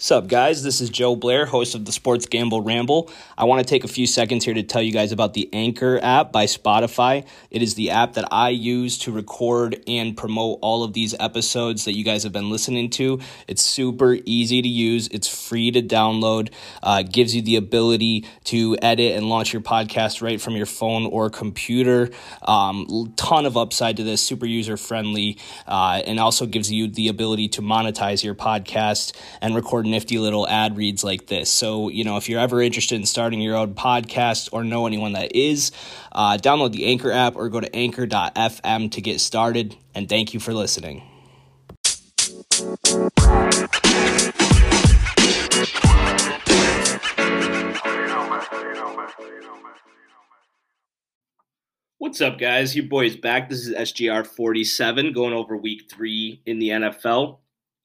Sup, guys? This is Joe Blair, host of the Sports Gamble Ramble. I want to take a few seconds here to tell you guys about the Anchor app by Spotify. It is the app that I use to record and promote all of these episodes that you guys have been listening to. It's super easy to use, it's free to download, uh, gives you the ability to edit and launch your podcast right from your phone or computer. Um, ton of upside to this, super user friendly, uh, and also gives you the ability to monetize your podcast and record nifty little ad reads like this. So, you know, if you're ever interested in starting your own podcast or know anyone that is, uh, download the Anchor app or go to anchor.fm to get started. And thank you for listening. What's up, guys? Your boy's back. This is SGR 47 going over week three in the NFL.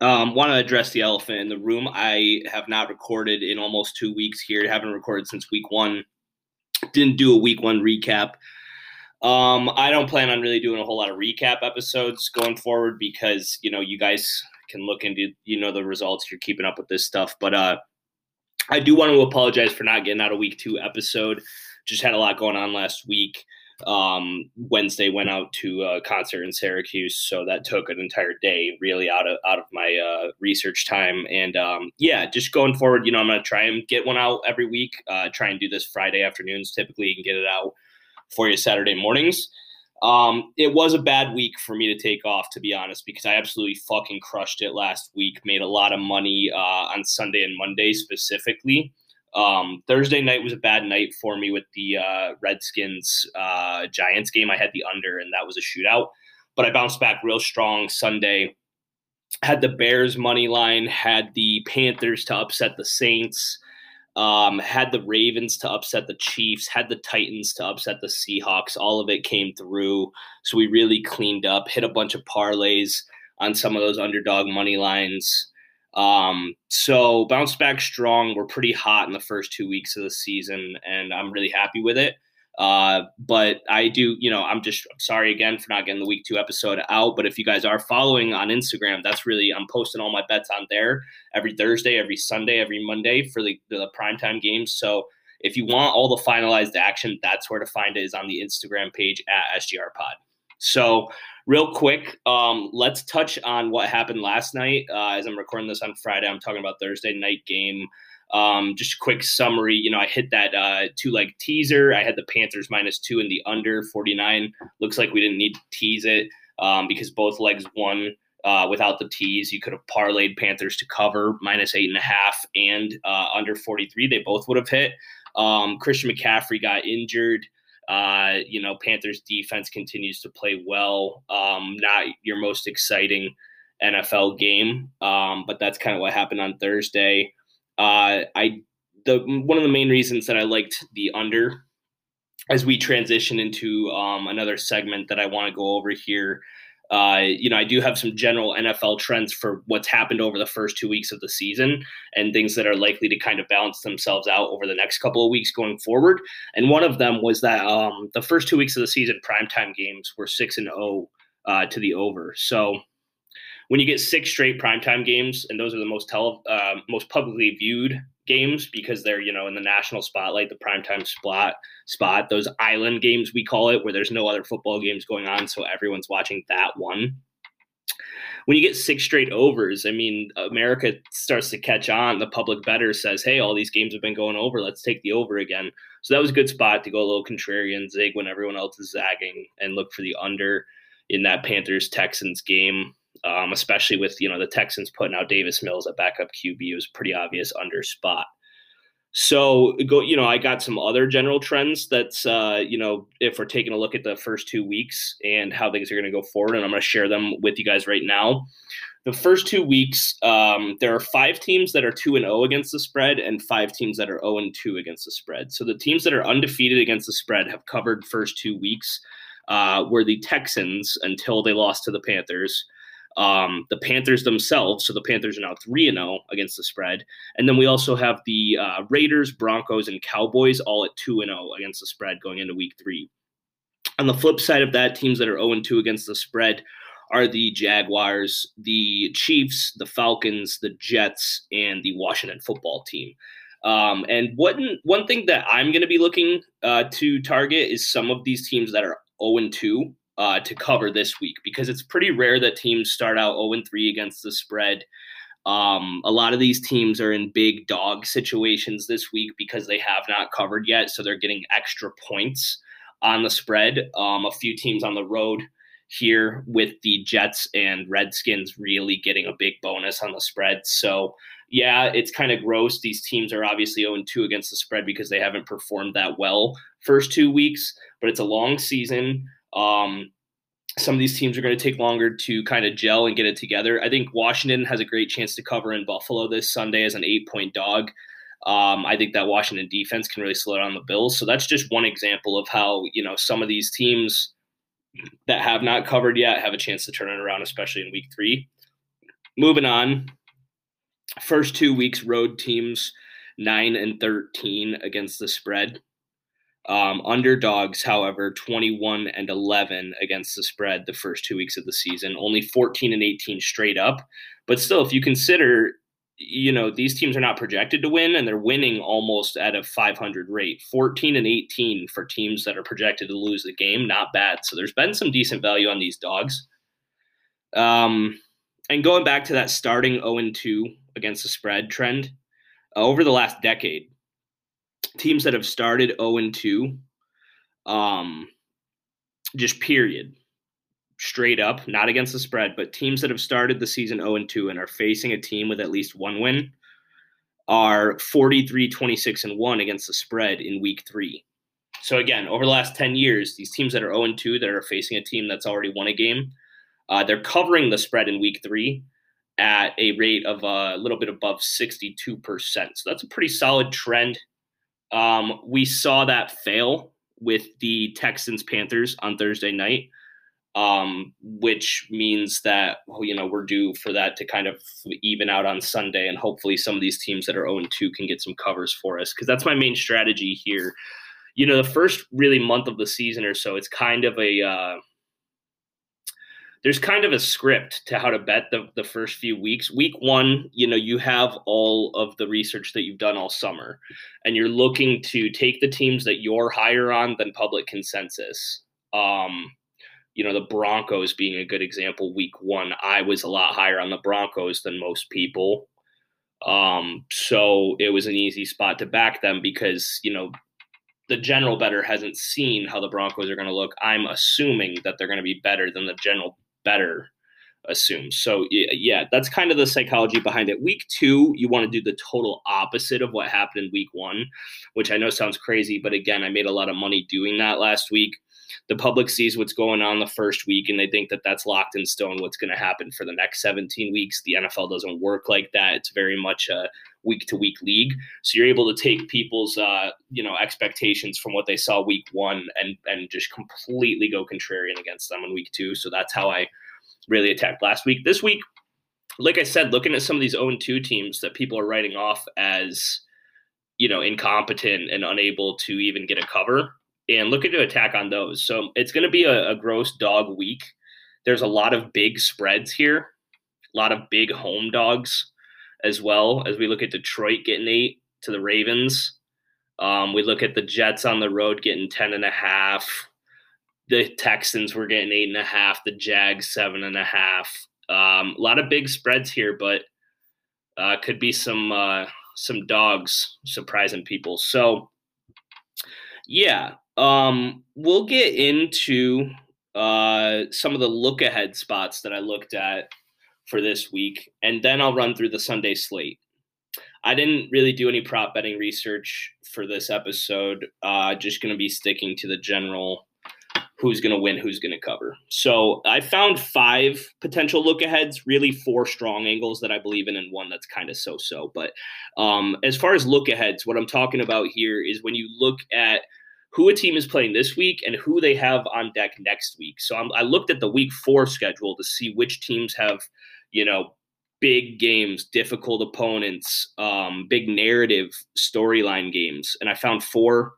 Um, want to address the elephant in the room. I have not recorded in almost two weeks here. Haven't recorded since week one. Didn't do a week one recap. Um, I don't plan on really doing a whole lot of recap episodes going forward because you know you guys can look into you know the results. You're keeping up with this stuff, but uh, I do want to apologize for not getting out a week two episode. Just had a lot going on last week um, Wednesday went out to a concert in Syracuse, so that took an entire day really out of out of my uh, research time. And um, yeah, just going forward, you know, I'm gonna try and get one out every week. Uh, try and do this Friday afternoons typically, and get it out for you Saturday mornings. Um, it was a bad week for me to take off, to be honest, because I absolutely fucking crushed it last week. Made a lot of money uh, on Sunday and Monday specifically. Um, Thursday night was a bad night for me with the uh, Redskins uh, Giants game. I had the under, and that was a shootout. But I bounced back real strong Sunday. Had the Bears money line, had the Panthers to upset the Saints, um, had the Ravens to upset the Chiefs, had the Titans to upset the Seahawks. All of it came through. So we really cleaned up, hit a bunch of parlays on some of those underdog money lines. Um, so bounce back strong. We're pretty hot in the first two weeks of the season, and I'm really happy with it. Uh, but I do, you know, I'm just I'm sorry again for not getting the week two episode out. But if you guys are following on Instagram, that's really I'm posting all my bets on there every Thursday, every Sunday, every Monday for the the primetime games. So if you want all the finalized action, that's where to find it is on the Instagram page at SGR Pod. So real quick, um, let's touch on what happened last night. Uh, as I'm recording this on Friday, I'm talking about Thursday night game. Um, just a quick summary. You know, I hit that uh, two leg teaser. I had the Panthers minus two in the under 49. Looks like we didn't need to tease it um, because both legs won uh, without the tease. You could have parlayed Panthers to cover minus eight and a half and uh, under 43. They both would have hit. Um, Christian McCaffrey got injured. Uh, you know, Panthers defense continues to play well. Um, not your most exciting NFL game, um, but that's kind of what happened on Thursday. Uh, I the one of the main reasons that I liked the under as we transition into um, another segment that I want to go over here uh, you know, I do have some general NFL trends for what's happened over the first two weeks of the season and things that are likely to kind of balance themselves out over the next couple of weeks going forward. And one of them was that um, the first two weeks of the season, primetime games were six and zero oh, uh, to the over. So when you get six straight primetime games, and those are the most tele, uh, most publicly viewed games because they're you know in the national spotlight, the primetime spot spot. Those island games we call it, where there's no other football games going on, so everyone's watching that one. When you get six straight overs, I mean, America starts to catch on. The public bettor says, "Hey, all these games have been going over. Let's take the over again." So that was a good spot to go a little contrarian zig when everyone else is zagging and look for the under in that Panthers Texans game um, especially with you know the Texans putting out Davis Mills at backup QB. Was pretty obvious under spot. So go, you know, I got some other general trends that's, uh, you know, if we're taking a look at the first two weeks and how things are going to go forward, and I'm going to share them with you guys right now. The first two weeks, um, there are five teams that are two and zero oh against the spread, and five teams that are zero oh and two against the spread. So the teams that are undefeated against the spread have covered first two weeks. Uh, were the Texans until they lost to the Panthers. Um, the Panthers themselves, so the Panthers are now 3 0 against the spread. And then we also have the uh, Raiders, Broncos, and Cowboys all at 2 0 against the spread going into week three. On the flip side of that, teams that are 0 2 against the spread are the Jaguars, the Chiefs, the Falcons, the Jets, and the Washington football team. Um, and one one thing that I'm going to be looking uh, to target is some of these teams that are 0 2 uh, to cover this week because it's pretty rare that teams start out 0 3 against the spread. Um, a lot of these teams are in big dog situations this week because they have not covered yet, so they're getting extra points on the spread. Um, a few teams on the road here with the Jets and Redskins really getting a big bonus on the spread. So, yeah, it's kind of gross. These teams are obviously 0 2 against the spread because they haven't performed that well first two weeks, but it's a long season. Um, some of these teams are going to take longer to kind of gel and get it together. I think Washington has a great chance to cover in Buffalo this Sunday as an eight point dog. Um, I think that Washington defense can really slow down the Bills. So that's just one example of how, you know, some of these teams that have not covered yet have a chance to turn it around, especially in week three. Moving on, first two weeks, road teams, 9 and 13 against the spread. Um, underdogs, however, 21 and 11 against the spread the first two weeks of the season, only 14 and 18 straight up. But still, if you consider, you know, these teams are not projected to win and they're winning almost at a 500 rate. 14 and 18 for teams that are projected to lose the game, not bad. So there's been some decent value on these dogs. Um, and going back to that starting 0 2 against the spread trend, uh, over the last decade, teams that have started 0 and 2, um, just period, straight up, not against the spread, but teams that have started the season 0 and 2 and are facing a team with at least one win are 43 26 and 1 against the spread in week three. So again, over the last 10 years, these teams that are 0 and 2 that are facing a team that's already won a game, uh, they're covering the spread in week three at a rate of a little bit above 62%. So that's a pretty solid trend um, we saw that fail with the Texans Panthers on Thursday night, um, which means that you know we're due for that to kind of even out on Sunday, and hopefully some of these teams that are 0 2 can get some covers for us because that's my main strategy here. You know, the first really month of the season or so, it's kind of a uh, there's kind of a script to how to bet the, the first few weeks. Week one, you know, you have all of the research that you've done all summer, and you're looking to take the teams that you're higher on than public consensus. Um, you know, the Broncos being a good example. Week one, I was a lot higher on the Broncos than most people. Um, so it was an easy spot to back them because, you know, the general better hasn't seen how the Broncos are going to look. I'm assuming that they're going to be bettor than the general bettor assumes. So yeah, that's kind of the psychology behind it. Week two, you want to do the total opposite of what happened in week one, which I know sounds crazy, but again, I made a lot of money doing that last week. The public sees what's going on the first week and they think that that's locked in stone what's going to happen for the next 17 weeks. The NFL doesn't work like that. It's very much a week to week league. So you're able to take people's uh, you know expectations from what they saw week one and and just completely go contrarian against them in week two. So that's how I really attacked last week. This week, like I said, looking at some of these 0 2 teams that people are writing off as you know incompetent and unable to even get a cover and looking to attack on those. So it's going to be a, a gross dog week. There's a lot of big spreads here, a lot of big home dogs as well as we look at Detroit getting eight to the Ravens. Um, we look at the Jets on the road getting 10 and a half. The Texans were getting eight and a half. The Jags, seven and a half. Um, a lot of big spreads here, but uh, could be some uh, some dogs surprising people. So, yeah, um, we'll get into uh, some of the look ahead spots that I looked at for this week, and then I'll run through the Sunday slate. I didn't really do any prop betting research for this episode. Uh, just going to be sticking to the general who's going to win, who's going to cover. So I found five potential look aheads, really four strong angles that I believe in, and one that's kind of so so. But um, as far as look aheads, what I'm talking about here is when you look at who a team is playing this week and who they have on deck next week. So I'm, i looked at the week four schedule to see which teams have you know, big games, difficult opponents, um, big narrative storyline games. And I found four,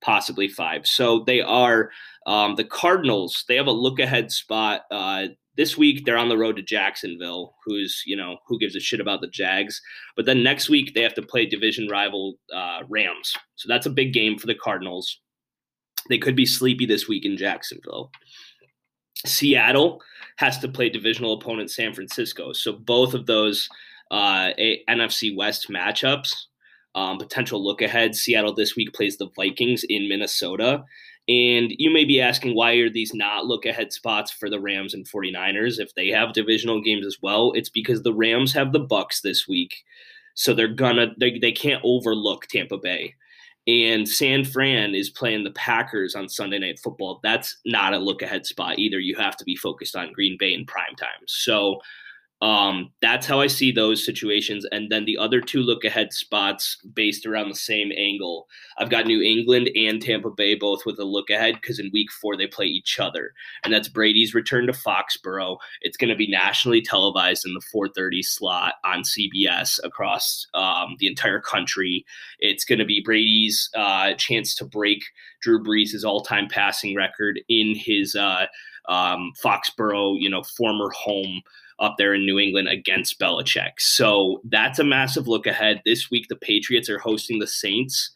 possibly five. So they are um, the Cardinals. They have a look ahead spot. Uh, this week they're on the road to Jacksonville, who's you know who gives a shit about the Jags. But then next week they have to play division rival uh, Rams, so that's a big game for the Cardinals. They could be sleepy this week in Jacksonville. Seattle has to play divisional opponent San Francisco, so both of those uh, NFC West matchups. Um, potential look ahead. Seattle this week plays the Vikings in Minnesota. And you may be asking why are these not look ahead spots for the Rams and 49ers if they have divisional games as well? It's because the Rams have the Bucs this week. So they're gonna they, they can't overlook Tampa Bay. And San Fran is playing the Packers on Sunday night football. That's not a look ahead spot either. You have to be focused on Green Bay in prime time. So um, that's how I see those situations. And then the other two look ahead spots based around the same angle. I've got New England and Tampa Bay both with a look ahead because in week four they play each other. And that's Brady's return to Foxborough. It's going to be nationally televised in the 430 slot on CBS across um, the entire country. It's going to be Brady's uh, chance to break Drew Brees' all time passing record in his uh, um, Foxborough, you know, former home up there in New England against Belichick. So that's a massive look ahead. This week, the Patriots are hosting the Saints.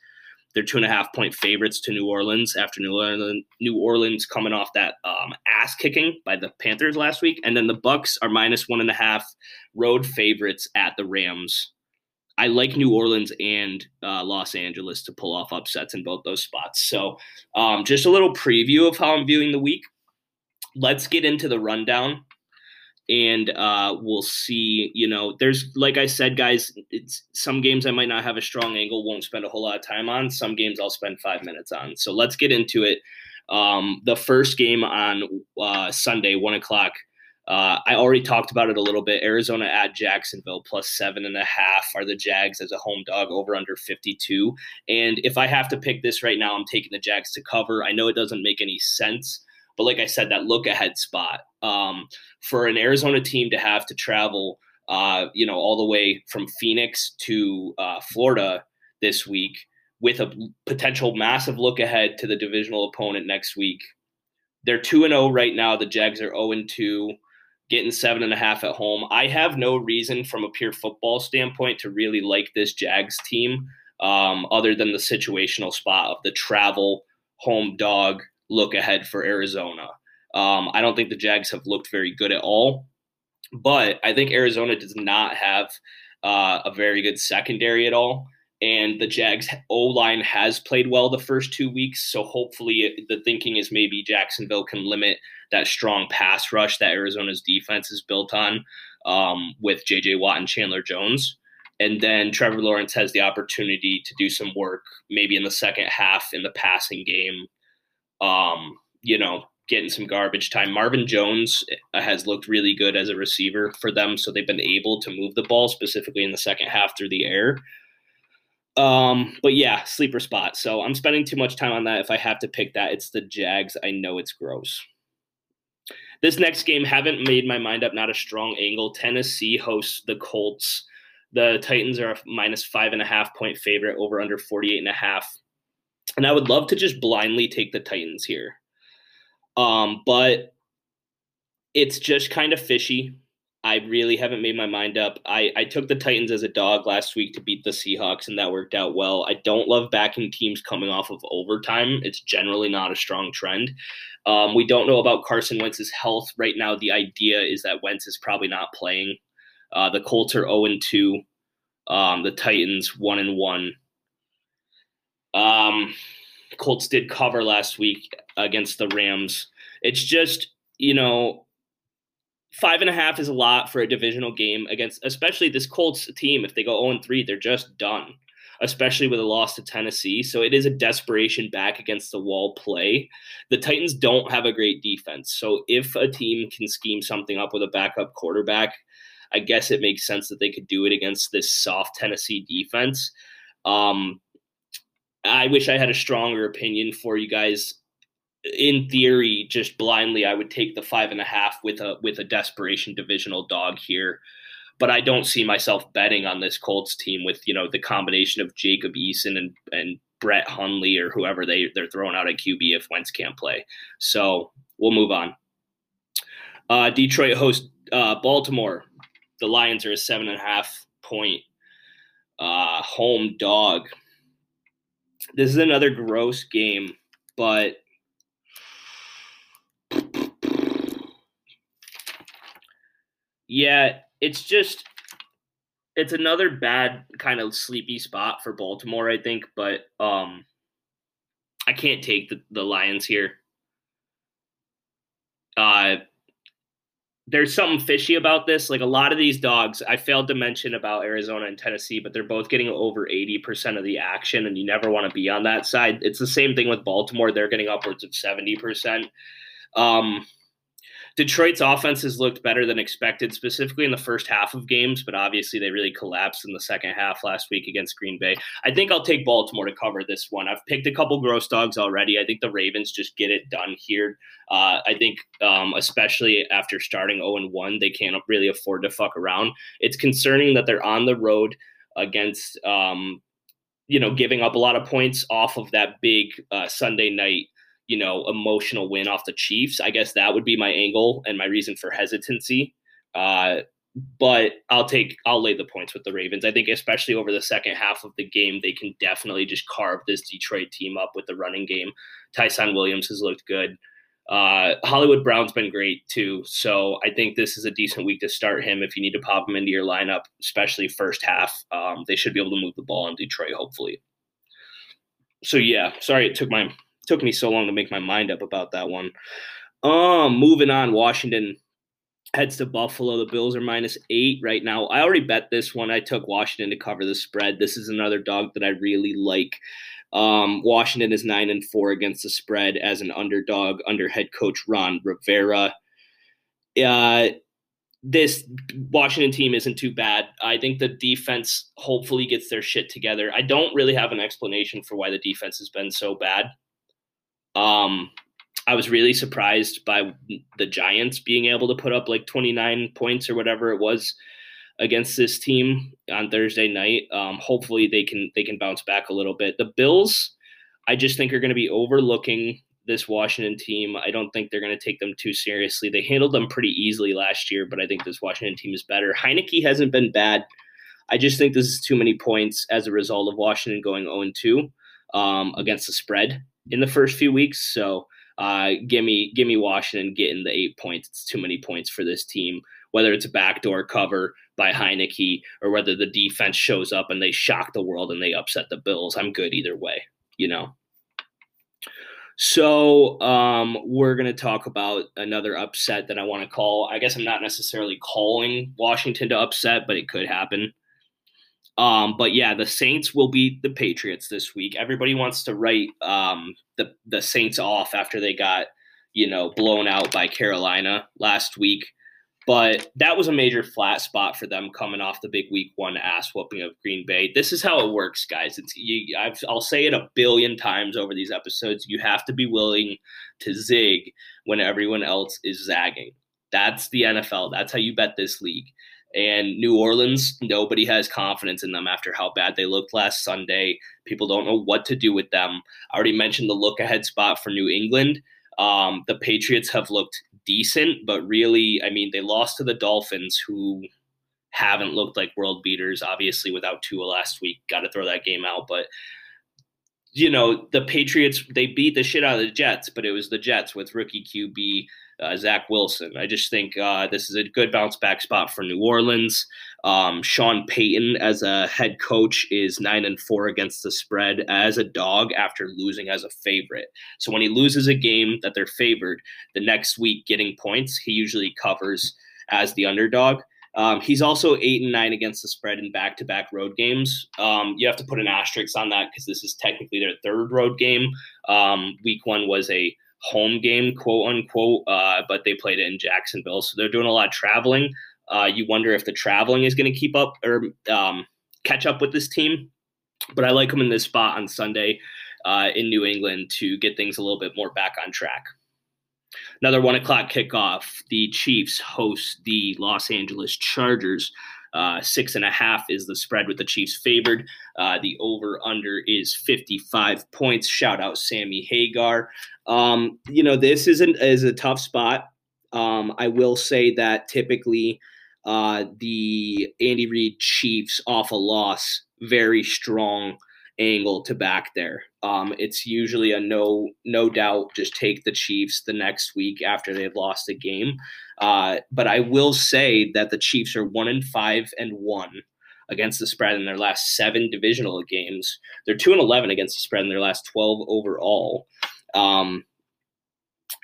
They're two and a half point favorites to New Orleans after New Orleans, New Orleans coming off that um, ass kicking by the Panthers last week, and then the Bucs are minus one and a half road favorites at the Rams. I like New Orleans and uh, Los Angeles to pull off upsets in both those spots. So, um, just a little preview of how I'm viewing the week. Let's get into the rundown and uh, we'll see. You know, there's like I said, guys. It's some games I might not have a strong angle, won't spend a whole lot of time on. Some games I'll spend five minutes on. So let's get into it. Um, the first game on uh, Sunday, one o'clock. Uh, I already talked about it a little bit. Arizona at Jacksonville plus seven and a half are the Jags as a home dog over under 52. And if I have to pick this right now, I'm taking the Jags to cover. I know it doesn't make any sense but like I said, that look ahead spot um, for an Arizona team to have to travel, uh, you know, all the way from Phoenix to uh, Florida this week with a potential massive look ahead to the divisional opponent next week. They're two and zero oh right now. The Jags are zero oh and two, getting seven and a half at home. I have no reason from a pure football standpoint to really like this Jags team, um, other than the situational spot of the travel home dog look ahead for Arizona. Um, I don't think the Jags have looked very good at all, but I think Arizona does not have uh, a very good secondary at all. And the Jags O line has played well the first two weeks. So hopefully the thinking is maybe Jacksonville can limit that strong pass rush that Arizona's defense is built on um, with JJ Watt and Chandler Jones. And then Trevor Lawrence has the opportunity to do some work maybe in the second half in the passing game um, you know, getting some garbage time. Marvin Jones uh, has looked really good as a receiver for them, so they've been able to move the ball specifically in the second half through the air. Um, but yeah, sleeper spot. So I'm spending too much time on that. If I have to pick that, it's the Jags. I know it's gross. This next game, haven't made my mind up. Not a strong angle. Tennessee hosts the Colts. The Titans are a minus five and a half point favorite over under 48 and a half. And I would love to just blindly take the Titans here. Um, but it's just kind of fishy. I really haven't made my mind up. I, I took the Titans as a dog last week to beat the Seahawks, and that worked out well. I don't love backing teams coming off of overtime. It's generally not a strong trend. Um, we don't know about Carson Wentz's health right now. The idea is that Wentz is probably not playing. Uh, the Colts are 0 2. Um, the Titans 1 and 1. Um, Colts did cover last week against the Rams. It's just, you know, five and a half is a lot for a divisional game against, especially this Colts team. If they go 0 3, they're just done, especially with a loss to Tennessee. So it is a desperation back against the wall play. The Titans don't have a great defense. So if a team can scheme something up with a backup quarterback, I guess it makes sense that they could do it against this soft Tennessee defense. Um, I wish I had a stronger opinion for you guys. In theory, just blindly, I would take the five and a half with a with a desperation divisional dog here. But I don't see myself betting on this Colts team with you know the combination of Jacob Eason and and Brett Hundley or whoever they they're throwing out at QB if Wentz can't play. So we'll move on. Uh, Detroit hosts uh, Baltimore. The Lions are a seven and a half point uh, home dog. This is another gross game, but yeah, it's just it's another bad kind of sleepy spot for Baltimore, I think, but um I can't take the, the Lions here. Uh there's something fishy about this. Like a lot of these dogs, I failed to mention about Arizona and Tennessee, but they're both getting over 80% of the action, and you never want to be on that side. It's the same thing with Baltimore. They're getting upwards of 70%. Um, Detroit's offense has looked better than expected, specifically in the first half of games, but obviously they really collapsed in the second half last week against Green Bay. I think I'll take Baltimore to cover this one. I've picked a couple gross dogs already. I think the Ravens just get it done here. Uh, I think, um, especially after starting 0 1, they can't really afford to fuck around. It's concerning that they're on the road against, um, you know, giving up a lot of points off of that big uh, Sunday night you know, emotional win off the Chiefs. I guess that would be my angle and my reason for hesitancy. Uh, but I'll take I'll lay the points with the Ravens. I think especially over the second half of the game, they can definitely just carve this Detroit team up with the running game. Ty'Son Williams has looked good. Uh, Hollywood Brown's been great too, so I think this is a decent week to start him if you need to pop him into your lineup, especially first half. Um, they should be able to move the ball in Detroit, hopefully. So yeah, sorry it took my took me so long to make my mind up about that one. Um, moving on, Washington heads to Buffalo. The Bills are minus eight right now. I already bet this one. I took Washington to cover the spread. This is another dog that I really like. Um, Washington is nine and four against the spread as an underdog under head coach Ron Rivera. Uh, this Washington team isn't too bad. I think the defense hopefully gets their shit together. I don't really have an explanation for why the defense has been so bad. Um, I was really surprised by the Giants being able to put up like 29 points or whatever it was against this team on Thursday night. Um, hopefully they can they can bounce back a little bit. The Bills, I just think are going to be overlooking this Washington team. I don't think they're going to take them too seriously. They handled them pretty easily last year, but I think this Washington team is better. Heinicke hasn't been bad. I just think this is too many points as a result of Washington going 0 2 um, against the spread in the first few weeks. So uh, give me give me Washington getting the eight points. It's too many points for this team. Whether it's a backdoor cover by Heinicke or whether the defense shows up and they shock the world and they upset the Bills, I'm good either way. You know. So um, we're going to talk about another upset that I want to call. I guess I'm not necessarily calling Washington to upset, but it could happen. Um, but yeah, the Saints will beat the Patriots this week. Everybody wants to write um, the the Saints off after they got you know blown out by Carolina last week. But that was a major flat spot for them coming off the big week one ass whooping of Green Bay. This is how it works, guys. It's you, i will say it a billion times over these episodes. You have to be willing to zig when everyone else is zagging. That's the NFL. That's how you bet this league. And New Orleans, nobody has confidence in them after how bad they looked last Sunday. People don't know what to do with them. I already mentioned the look ahead spot for New England. Um, the Patriots have looked decent, but really, I mean, they lost to the Dolphins, who haven't looked like world beaters, obviously, without Tua last week. Got to throw that game out. But, you know, the Patriots, they beat the shit out of the Jets, but it was the Jets with rookie QB uh, Zach Wilson. I just think uh, this is a good bounce back spot for New Orleans. Um, Sean Payton as a head coach is nine and four against the spread as a dog after losing as a favorite. So when he loses a game that they're favored, the next week getting points, he usually covers as the underdog. Um, he's also eight and nine against the spread in back to back road games. Um, you have to put an asterisk on that because this is technically their third road game. Um, week one was a home game, quote unquote, uh, but they played it in Jacksonville. So they're doing a lot of traveling. Uh, you wonder if the traveling is going to keep up or um, catch up with this team. But I like them in this spot on Sunday uh, in New England to get things a little bit more back on track. Another one o'clock kickoff. The Chiefs host the Los Angeles Chargers. Uh, six and a half is the spread with the Chiefs favored. Uh, the over under is 55 points. Shout out Sammy Hagar. Um, you know, this is, an, is a tough spot. Um, I will say that typically uh, the Andy Reid Chiefs off a loss, very strong angle to back there. Um, it's usually a no no doubt just take the Chiefs the next week after they've lost a game. Uh, but I will say that the Chiefs are one in five and one against the spread in their last seven divisional games. They're two and eleven against the spread in their last twelve overall. Um,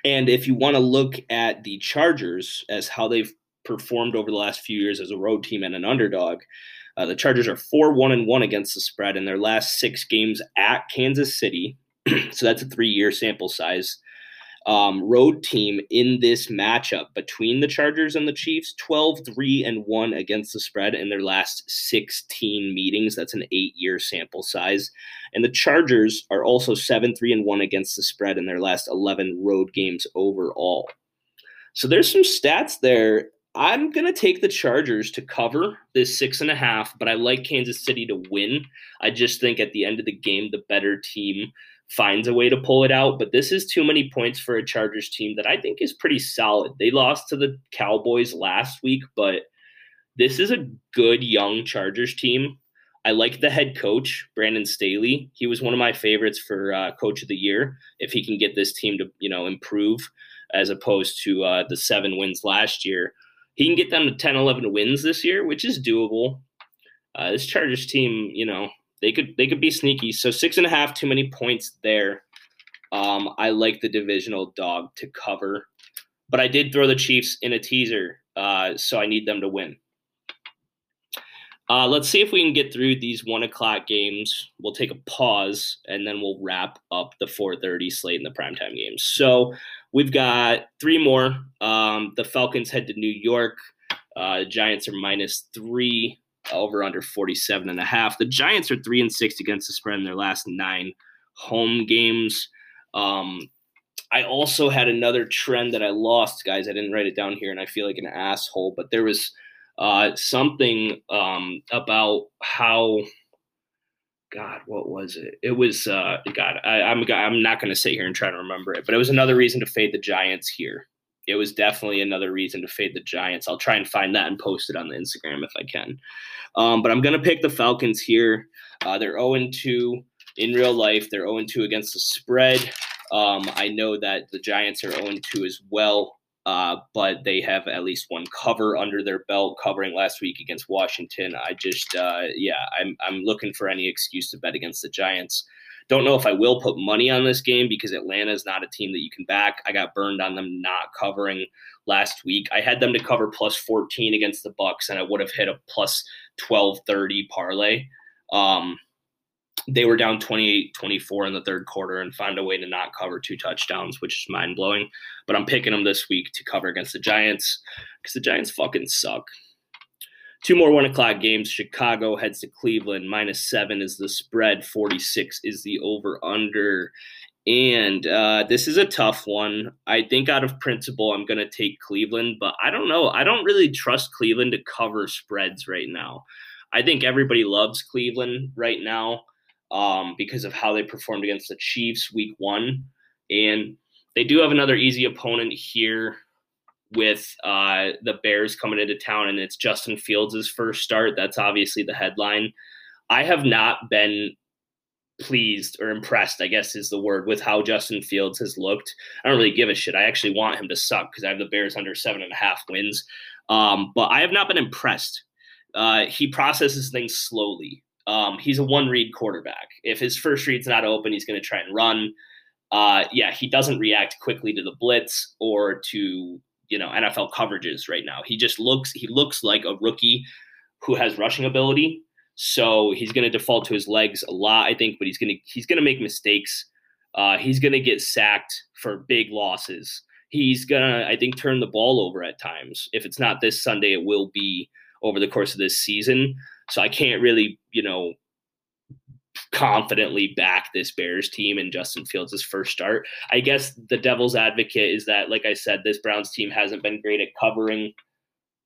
and if you want to look at the Chargers as how they've performed over the last few years as a road team and an underdog, uh, the Chargers are four one and one against the spread in their last six games at Kansas City. so that's a three year sample size um, road team in this matchup between the Chargers and the Chiefs 12 3 and 1 against the spread in their last 16 meetings. That's an eight year sample size. And the Chargers are also 7 3 and 1 against the spread in their last 11 road games overall. So there's some stats there. I'm going to take the Chargers to cover this six and a half, but I like Kansas City to win. I just think at the end of the game, the better team finds a way to pull it out. But this is too many points for a Chargers team that I think is pretty solid. They lost to the Cowboys last week, but this is a good young Chargers team. I like the head coach, Brandon Staley. He was one of my favorites for uh, coach of the year. If he can get this team to, you know, improve as opposed to uh, the seven wins last year, he can get them to 10, 11 wins this year, which is doable. Uh, this Chargers team, you know, they could they could be sneaky. So six and a half, too many points there. Um, I like the divisional dog to cover, but I did throw the Chiefs in a teaser, uh, so I need them to win. Uh, let's see if we can get through these one o'clock games. We'll take a pause and then we'll wrap up the 4:30 slate in the primetime games. So we've got three more. Um, the Falcons head to New York. Uh, Giants are minus three over under 47 and a half. The Giants are three and six against the spread in their last nine home games. Um, I also had another trend that I lost, guys. I didn't write it down here, and I feel like an asshole. But there was uh, something um, about how. God, what was it? It was uh, God. I, I'm I'm not going to sit here and try to remember it, but it was another reason to fade the Giants here it was definitely another reason to fade the Giants. I'll try and find that and post it on the Instagram if I can. Um, but I'm going to pick the Falcons here. Uh, they're 0 2 in real life, they're 0 2 against the spread. Um, I know that the Giants are 0 2 as well, uh, but they have at least one cover under their belt, covering last week against Washington. I just, uh, yeah, I'm, I'm looking for any excuse to bet against the Giants. Don't know if I will put money on this game because Atlanta is not a team that you can back. I got burned on them not covering last week. I had them to cover plus 14 against the Bucs, and I would have hit a plus 1230 parlay. Um, they were down 28 24 in the third quarter and found a way to not cover two touchdowns, which is mind blowing. But I'm picking them this week to cover against the Giants because the Giants fucking suck. Two more one o'clock games. Chicago heads to Cleveland. Minus seven is the spread. 46 is the over under. And uh, this is a tough one. I think out of principle, I'm going to take Cleveland, but I don't know. I don't really trust Cleveland to cover spreads right now. I think everybody loves Cleveland right now um, because of how they performed against the Chiefs week one. And they do have another easy opponent here with uh, the Bears coming into town and it's Justin Fields' first start. That's obviously the headline. I have not been pleased or impressed, I guess is the word, with how Justin Fields has looked. I don't really give a shit. I actually want him to suck because I have the Bears under seven and a half wins. Um, but I have not been impressed. Uh, he processes things slowly. Um, he's a one read quarterback. If his first read's not open, he's going to try and run. Uh, yeah, he doesn't react quickly to the blitz or to you know NFL coverages right now. He just looks he looks like a rookie who has rushing ability. So he's going to default to his legs a lot, I think, but he's going to he's going to make mistakes. Uh, he's going to get sacked for big losses. He's going to, I think, turn the ball over at times. If it's not this Sunday, it will be over the course of this season. So I can't really, you know, confidently back this Bears team and Justin Fields' first start. I guess the devil's advocate is that, like I said, this Browns team hasn't been great at covering.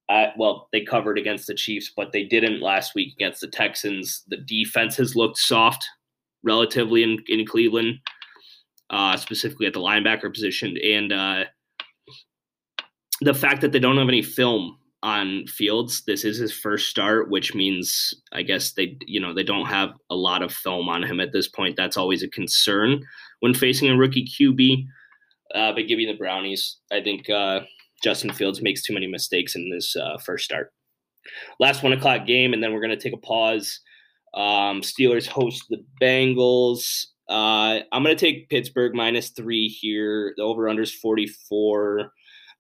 Uh, well, they covered against the Chiefs, but they didn't last week against the Texans. The defense has looked soft relatively in, in Cleveland, uh, specifically at the linebacker position. And uh, the fact that they don't have any film on Fields, this is his first start, which means I guess they you know they don't have a lot of film on him at this point. That's always a concern when facing a rookie QB. Uh, but give me the Brownies. I think uh, Justin Fields makes too many mistakes in this uh, first start. Last one o'clock game, and then we're going to take a pause. Um, Steelers host the Bengals. Uh, I'm going to take Pittsburgh minus three here. The over under is 44.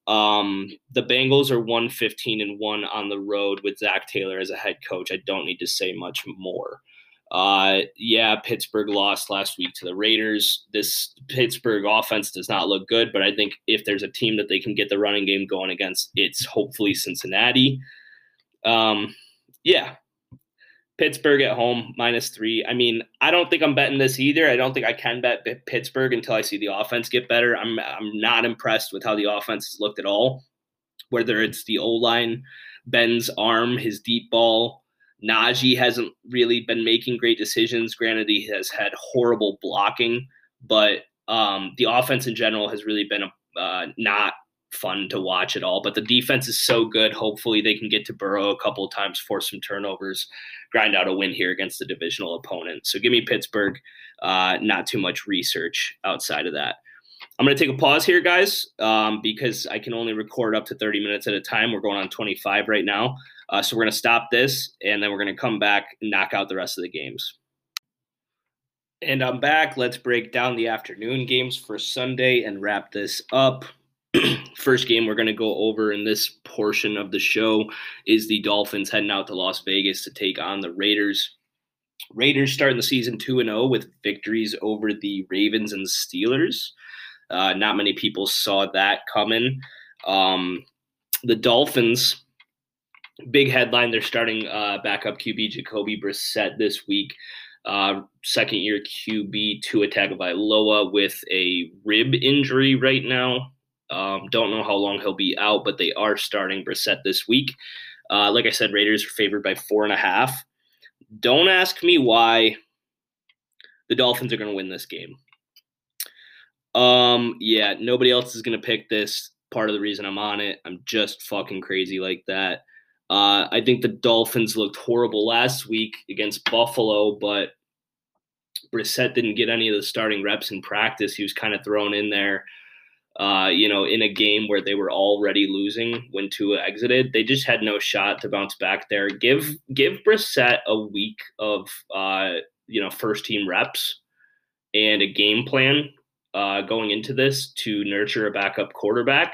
Um, the Bengals are 115 and 1 on the road with Zac Taylor as a head coach. I don't need to say much more. Uh, yeah, Pittsburgh lost last week to the Raiders. This Pittsburgh offense does not look good, but I think if there's a team that they can get the running game going against, it's hopefully Cincinnati. Um, yeah, Pittsburgh at home minus three. I mean, I don't think I'm betting this either. I don't think I can bet Pittsburgh until I see the offense get better. I'm I'm not impressed with how the offense has looked at all. Whether it's the O line, Ben's arm, his deep ball, Najee hasn't really been making great decisions. Granted, he has had horrible blocking, but um, the offense in general has really been a, uh, not fun to watch at all. But the defense is so good. Hopefully, they can get to Burrow a couple of times, force some turnovers, grind out a win here against the divisional opponent. So give me Pittsburgh. Uh, not too much research outside of that. I'm going to take a pause here, guys, um, because I can only record up to 30 minutes at a time. We're going on 25 right now. Uh, so we're going to stop this and then we're going to come back and knock out the rest of the games. And I'm back. Let's break down the afternoon games for Sunday and wrap this up. First game we're going to go over in this portion of the show is the Dolphins heading out to Las Vegas to take on the Raiders. Raiders starting the season 2 and 0 with victories over the Ravens and Steelers. Uh, not many people saw that coming. Um, the Dolphins big headline they're starting uh, backup QB Jacoby Brissett this week. Uh, second year QB Tua Tagovailoa with a rib injury right now. Um, don't know how long he'll be out, but they are starting Brissett this week. Uh, like I said, Raiders are favored by four and a half. Don't ask me why the Dolphins are going to win this game. Um, yeah, nobody else is going to pick this. Part of the reason I'm on it, I'm just fucking crazy like that. Uh, I think the Dolphins looked horrible last week against Buffalo, but Brissett didn't get any of the starting reps in practice. He was kind of thrown in there, uh, you know, in a game where they were already losing when Tua exited. They just had no shot to bounce back there. Give give Brissett a week of uh, you know first team reps and a game plan uh, going into this to nurture a backup quarterback.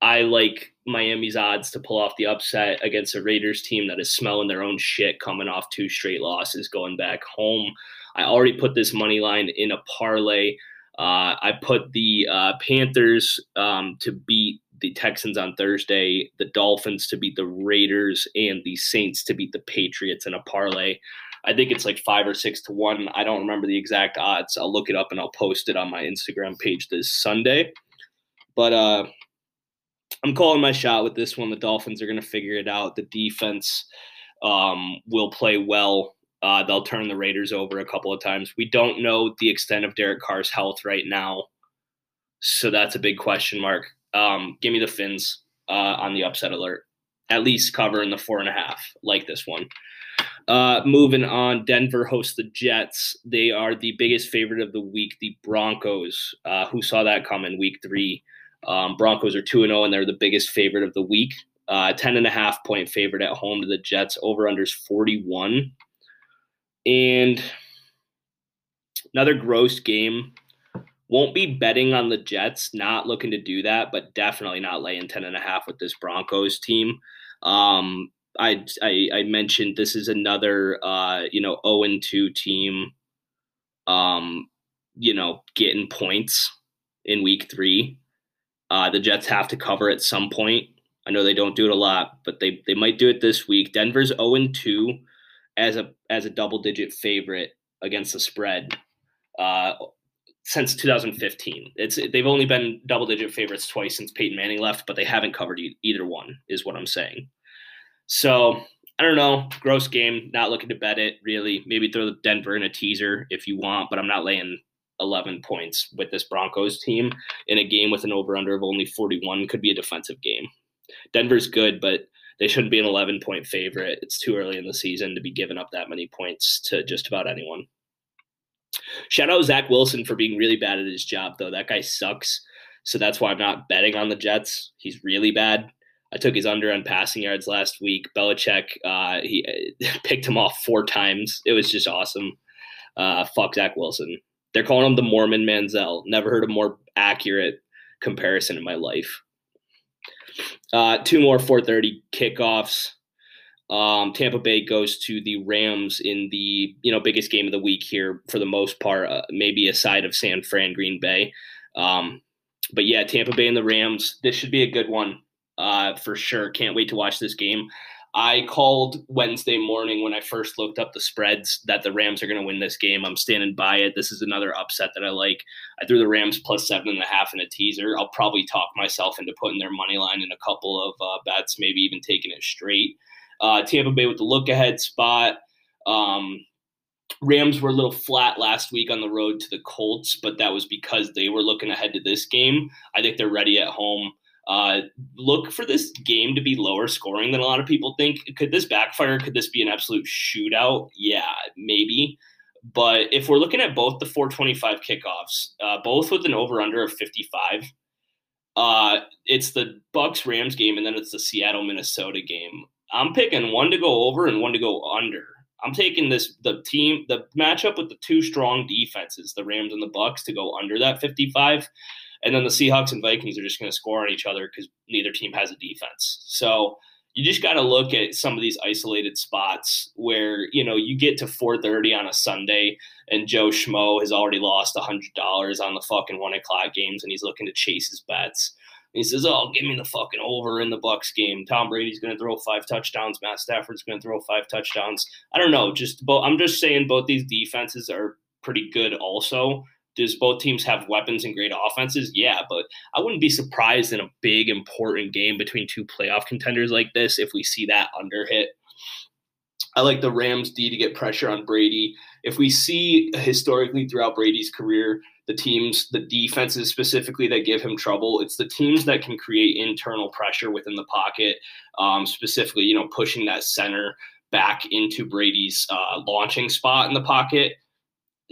I like Miami's odds to pull off the upset against a Raiders team that is smelling their own shit coming off two straight losses going back home. I already put this money line in a parlay. Uh, I put the uh, Panthers um, to beat the Texans on Thursday, the Dolphins to beat the Raiders, and the Saints to beat the Patriots in a parlay. I think it's like five or six to one. I don't remember the exact odds. I'll look it up and I'll post it on my Instagram page this Sunday. But uh, I'm calling my shot with this one. The Dolphins are going to figure it out. The defense um, will play well. Uh, they'll turn the Raiders over a couple of times. We don't know the extent of Derek Carr's health right now, so that's a big question mark. Um, give me the Fins uh, on the upset alert. At least cover in the four and a half, like this one. Uh, moving on, Denver hosts the Jets. They are the biggest favorite of the week. The Broncos, uh, who saw that come in week three, um, Broncos are 2 0, and they're the biggest favorite of the week. Uh, 10 and a half point favorite at home to the Jets. Over unders 41. And another gross game. Won't be betting on the Jets, not looking to do that, but definitely not laying 10 and a half with this Broncos team. Um, I, I, I mentioned this is another uh, you know 0 and 2 team um, you know getting points in week 3 uh, the Jets have to cover at some point. I know they don't do it a lot, but they they might do it this week. Denver's 0 2 as a as a double digit favorite against the spread uh, since 2015. It's they've only been double digit favorites twice since Peyton Manning left, but they haven't covered e- either one. Is what I'm saying. So I don't know. Gross game. Not looking to bet it really. Maybe throw the Denver in a teaser if you want, but I'm not laying 11 points with this Broncos team in a game with an over under of only 41 could be a defensive game. Denver's good, but they shouldn't be an 11 point favorite. It's too early in the season to be giving up that many points to just about anyone. Shout out Zach Wilson for being really bad at his job, though. That guy sucks. So that's why I'm not betting on the Jets. He's really bad. I took his under on passing yards last week. Belichick, uh, he picked him off four times. It was just awesome. Uh, fuck Zach Wilson. They're calling him the Mormon Manziel. Never heard a more accurate comparison in my life. Uh, two more 4:30 kickoffs. Um, Tampa Bay goes to the Rams in the you know biggest game of the week here for the most part, uh, maybe aside of San Fran Green Bay. Um, but yeah, Tampa Bay and the Rams. This should be a good one uh, for sure. Can't wait to watch this game. I called Wednesday morning when I first looked up the spreads that the Rams are going to win this game. I'm standing by it. This is another upset that I like. I threw the Rams plus seven and a half in a teaser. I'll probably talk myself into putting their money line in a couple of uh, bets, maybe even taking it straight. Uh, Tampa Bay with the look ahead spot. Um, Rams were a little flat last week on the road to the Colts, but that was because they were looking ahead to this game. I think they're ready at home. Uh, look for this game to be lower scoring than a lot of people think. Could this backfire? Could this be an absolute shootout? Yeah, maybe. But if we're looking at both the 425 kickoffs, uh, both with an over under of 55, uh, it's the Bucs Rams game and then it's the Seattle Minnesota game. I'm picking one to go over and one to go under. I'm taking this the team the matchup with the two strong defenses, the Rams and the Bucs, to go under that 55. And then the Seahawks and Vikings are just going to score on each other because neither team has a defense. So you just got to look at some of these isolated spots where you know you get to 4:30 on a Sunday and Joe Schmo has already lost hundred dollars on the fucking one o'clock games and he's looking to chase his bets. He says, "Oh, give me the fucking over in the Bucs game. Tom Brady's going to throw five touchdowns. Matt Stafford's going to throw five touchdowns. I don't know. Just both. I'm just saying both these defenses are pretty good also." Does both teams have weapons and great offenses? Yeah, but I wouldn't be surprised in a big important game between two playoff contenders like this if we see that under hit. I like the Rams D to get pressure on Brady. If we see historically throughout Brady's career, the teams, the defenses specifically that give him trouble, it's the teams that can create internal pressure within the pocket, um, specifically, you know, pushing that center back into Brady's uh, launching spot in the pocket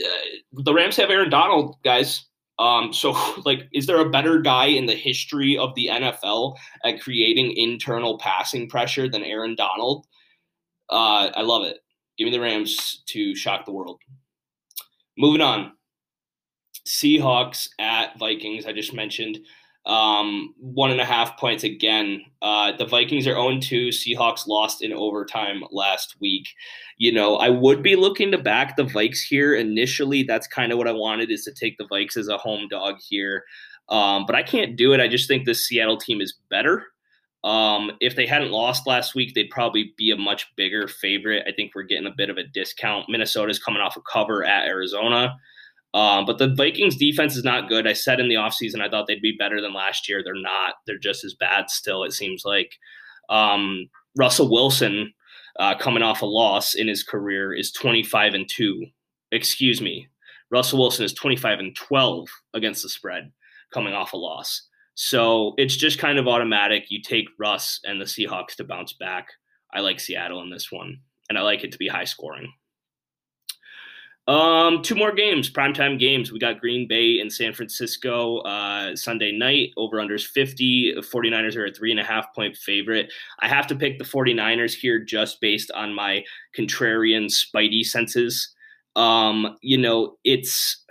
uh, the Rams have Aaron Donald, guys. Um, so, like, is there a better guy in the history of the NFL at creating internal passing pressure than Aaron Donald? Uh, I love it. Give me the Rams to shock the world. Moving on. Seahawks at Vikings. I just mentioned um, one and a half points again. Uh, the Vikings are 0 2. Seahawks lost in overtime last week. You know, I would be looking to back the Vikes here initially. That's kind of what I wanted is to take the Vikes as a home dog here. Um, but I can't do it. I just think the Seattle team is better. Um, if they hadn't lost last week, they'd probably be a much bigger favorite. I think we're getting a bit of a discount. Minnesota's coming off a cover at Arizona. Um, but the Vikings defense is not good. I said in the offseason I thought they'd be better than last year. They're not. They're just as bad still, it seems like. Um, Russell Wilson, uh, coming off a loss in his career, is 25 and 2. Excuse me. Russell Wilson is 25 and 12 against the spread coming off a loss. So it's just kind of automatic. You take Russ and the Seahawks to bounce back. I like Seattle in this one, and I like it to be high scoring. Um, two more games, primetime games. We got Green Bay and San Francisco uh, Sunday night. Over unders 50. 49ers are a three and a half point favorite. I have to pick the 49ers here just based on my contrarian spidey senses. Um, you know, it's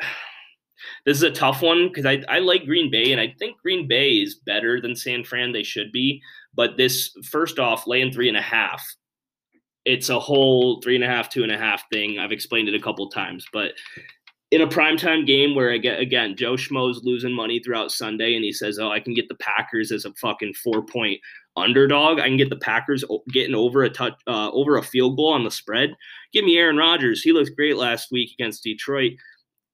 this is a tough one because I, I like Green Bay and I think Green Bay is better than San Fran. They should be. But this, first off, laying three and a half it's a whole three and a half, two and a half thing. I've explained it a couple times, but in a primetime game where I get again, Joe Schmo's losing money throughout Sunday, and he says, "Oh, I can get the Packers as a fucking four point underdog. I can get the Packers getting over a touch, uh, over a field goal on the spread. Give me Aaron Rodgers. He looked great last week against Detroit.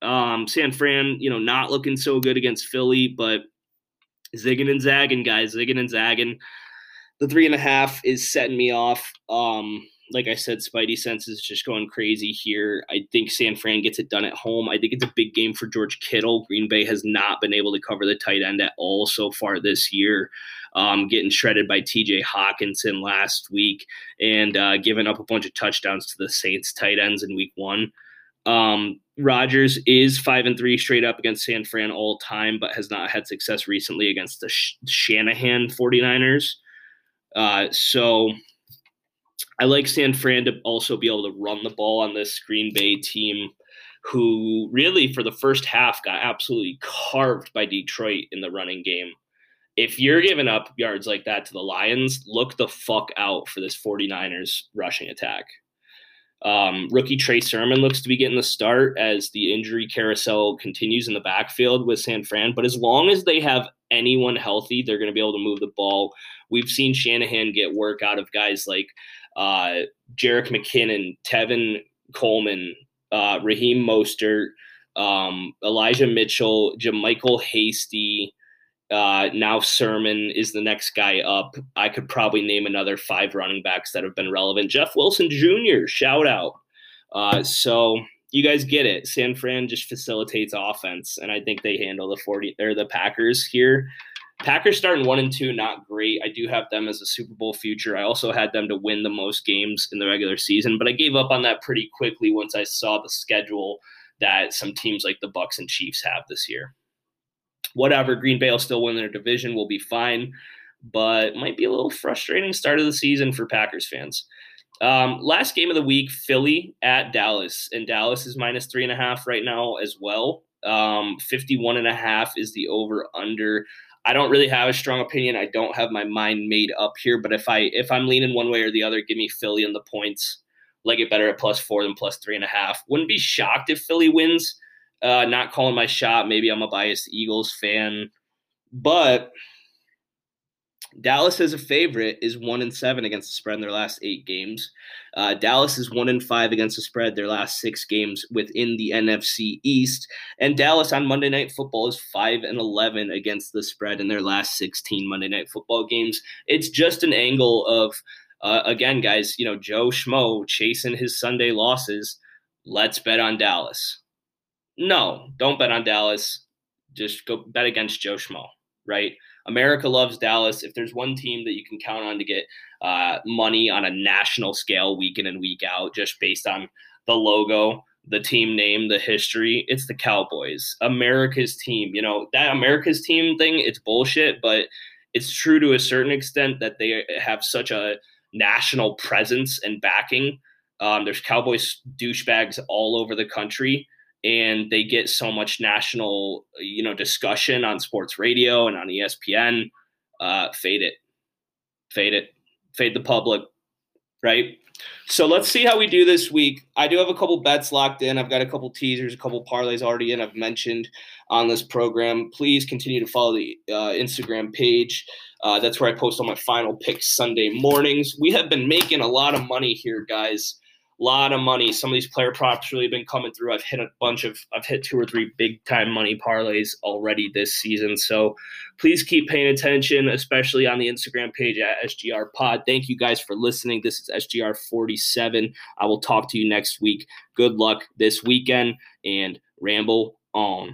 Um, San Fran, you know, not looking so good against Philly, but zigging and zagging, guys, zigging and zagging. The three and a half is setting me off. Um, like I said, Spidey senses is just going crazy here. I think San Fran gets it done at home. I think it's a big game for George Kittle. Green Bay has not been able to cover the tight end at all so far this year. Um, getting shredded by TJ Hockenson last week and uh, giving up a bunch of touchdowns to the Saints tight ends in week one. Um, Rodgers is five and three straight up against San Fran all time, but has not had success recently against the Sh- Shanahan 49ers. Uh, so I like San Fran to also be able to run the ball on this Green Bay team, who really for the first half got absolutely carved by Detroit in the running game. If you're giving up yards like that to the Lions, look the fuck out for this 49ers rushing attack. Um, rookie Trey Sermon looks to be getting the start as the injury carousel continues in the backfield with San Fran. But as long as they have anyone healthy, they're going to be able to move the ball. We've seen Shanahan get work out of guys like uh, Jerick McKinnon, Tevin Coleman, uh, Raheem Mostert, um, Elijah Mitchell, JaMycal Hasty, uh, now Sermon is the next guy up. I could probably name another five running backs that have been relevant. Jeff Wilson Jr. Shout out. Uh, so you guys get it. San Fran just facilitates offense, and I think they handle the forty or the Packers here. Packers starting one and two, not great. I do have them as a Super Bowl future. I also had them to win the most games in the regular season, but I gave up on that pretty quickly once I saw the schedule that some teams like the Bucs and Chiefs have this year whatever. Green Bay will still win their division. We'll be fine, but might be a little frustrating start of the season for Packers fans. Um, last game of the week, Philly at Dallas, and Dallas is minus three and a half right now as well. Um, 51 and a half is the over under. I don't really have a strong opinion. I don't have my mind made up here, but if I if I'm leaning one way or the other, give me Philly and the points. Like it better at plus four than plus three and a half. Wouldn't be shocked if Philly wins. Uh, not calling my shot. Maybe I'm a biased Eagles fan, but Dallas as a favorite is one and seven against the spread in their last eight games. Uh, Dallas is one and five against the spread their last six games within the NFC East, and Dallas on Monday Night Football is five and eleven against the spread in their last sixteen Monday Night Football games. It's just an angle of, uh, again, guys. You know, Joe Schmo chasing his Sunday losses. Let's bet on Dallas. No, don't bet on Dallas. Just go bet against Joe Schmo, right? America loves Dallas. If there's one team that you can count on to get uh, money on a national scale week in and week out, just based on the logo, the team name, the history, it's the Cowboys. America's team. You know, that America's team thing, it's bullshit, but it's true to a certain extent that they have such a national presence and backing. Um, there's Cowboys douchebags all over the country and they get so much national you know discussion on sports radio and on espn uh, fade it. Fade it. Fade the public right? So let's see how we do this week. I do have a couple bets locked in. I've got a couple teasers a couple parlays already in i've mentioned on this program. Please continue to follow the uh, instagram page. Uh, that's where i post all my final picks sunday mornings. We have been making a lot of money here guys lot of money. Some of these player props really been coming through. I've hit a bunch of, I've hit two or three big time money parlays already this season. So please keep paying attention, especially on the Instagram page at SGR Pod. Thank you guys for listening. This is SGR 47. I will talk to you next week. Good luck this weekend and ramble on.